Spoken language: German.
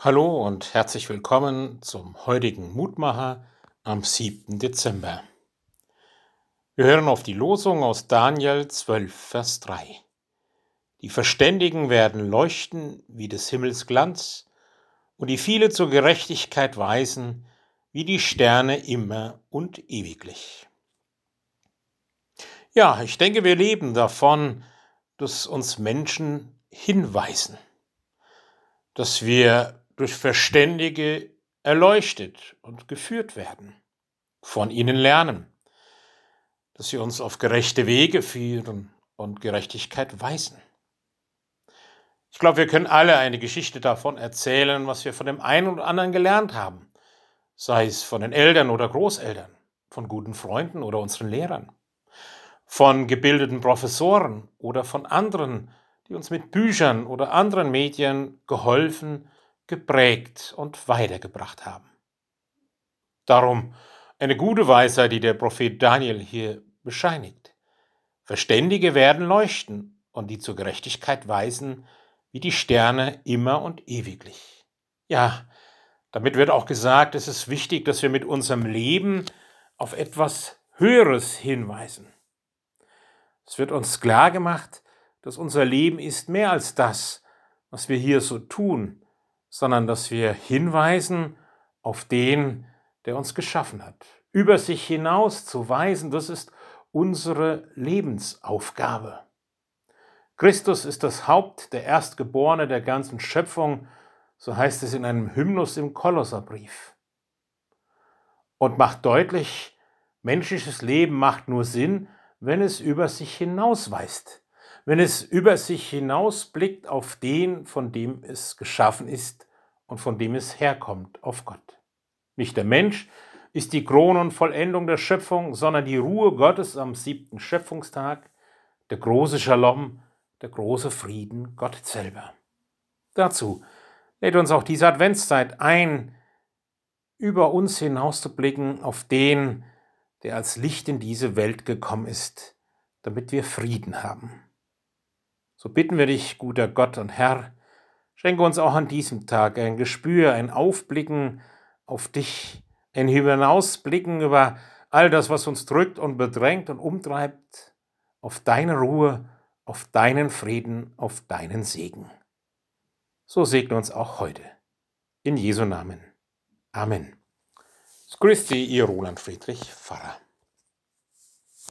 Hallo und herzlich willkommen zum heutigen Mutmacher am 7. Dezember. Wir hören auf die Losung aus Daniel 12, Vers 3. Die Verständigen werden leuchten wie des Himmels Glanz und die viele zur Gerechtigkeit weisen wie die Sterne immer und ewiglich. Ja, ich denke, wir leben davon, dass uns Menschen hinweisen, dass wir durch Verständige erleuchtet und geführt werden, von ihnen lernen, dass sie uns auf gerechte Wege führen und Gerechtigkeit weisen. Ich glaube, wir können alle eine Geschichte davon erzählen, was wir von dem einen oder anderen gelernt haben, sei es von den Eltern oder Großeltern, von guten Freunden oder unseren Lehrern, von gebildeten Professoren oder von anderen, die uns mit Büchern oder anderen Medien geholfen geprägt und weitergebracht haben. Darum eine gute Weisheit, die der Prophet Daniel hier bescheinigt. Verständige werden leuchten und die zur Gerechtigkeit weisen, wie die Sterne immer und ewiglich. Ja, damit wird auch gesagt, es ist wichtig, dass wir mit unserem Leben auf etwas Höheres hinweisen. Es wird uns klar gemacht, dass unser Leben ist mehr als das, was wir hier so tun, sondern dass wir hinweisen auf den, der uns geschaffen hat. Über sich hinaus zu weisen, das ist unsere Lebensaufgabe. Christus ist das Haupt, der Erstgeborene der ganzen Schöpfung, so heißt es in einem Hymnus im Kolosserbrief. Und macht deutlich, menschliches Leben macht nur Sinn, wenn es über sich hinausweist, wenn es über sich hinausblickt auf den, von dem es geschaffen ist und von dem es herkommt, auf Gott. Nicht der Mensch ist die Krone und Vollendung der Schöpfung, sondern die Ruhe Gottes am siebten Schöpfungstag, der große Shalom, der große Frieden Gott selber. Dazu lädt uns auch diese Adventszeit ein, über uns hinauszublicken auf den, der als Licht in diese Welt gekommen ist, damit wir Frieden haben. So bitten wir dich, guter Gott und Herr, schenke uns auch an diesem Tag ein Gespür, ein Aufblicken auf dich, ein Hinausblicken über all das, was uns drückt und bedrängt und umtreibt, auf deine Ruhe, auf deinen Frieden, auf deinen Segen. So segne uns auch heute. In Jesu Namen. Amen. Christi, ihr Roland Friedrich Pfarrer.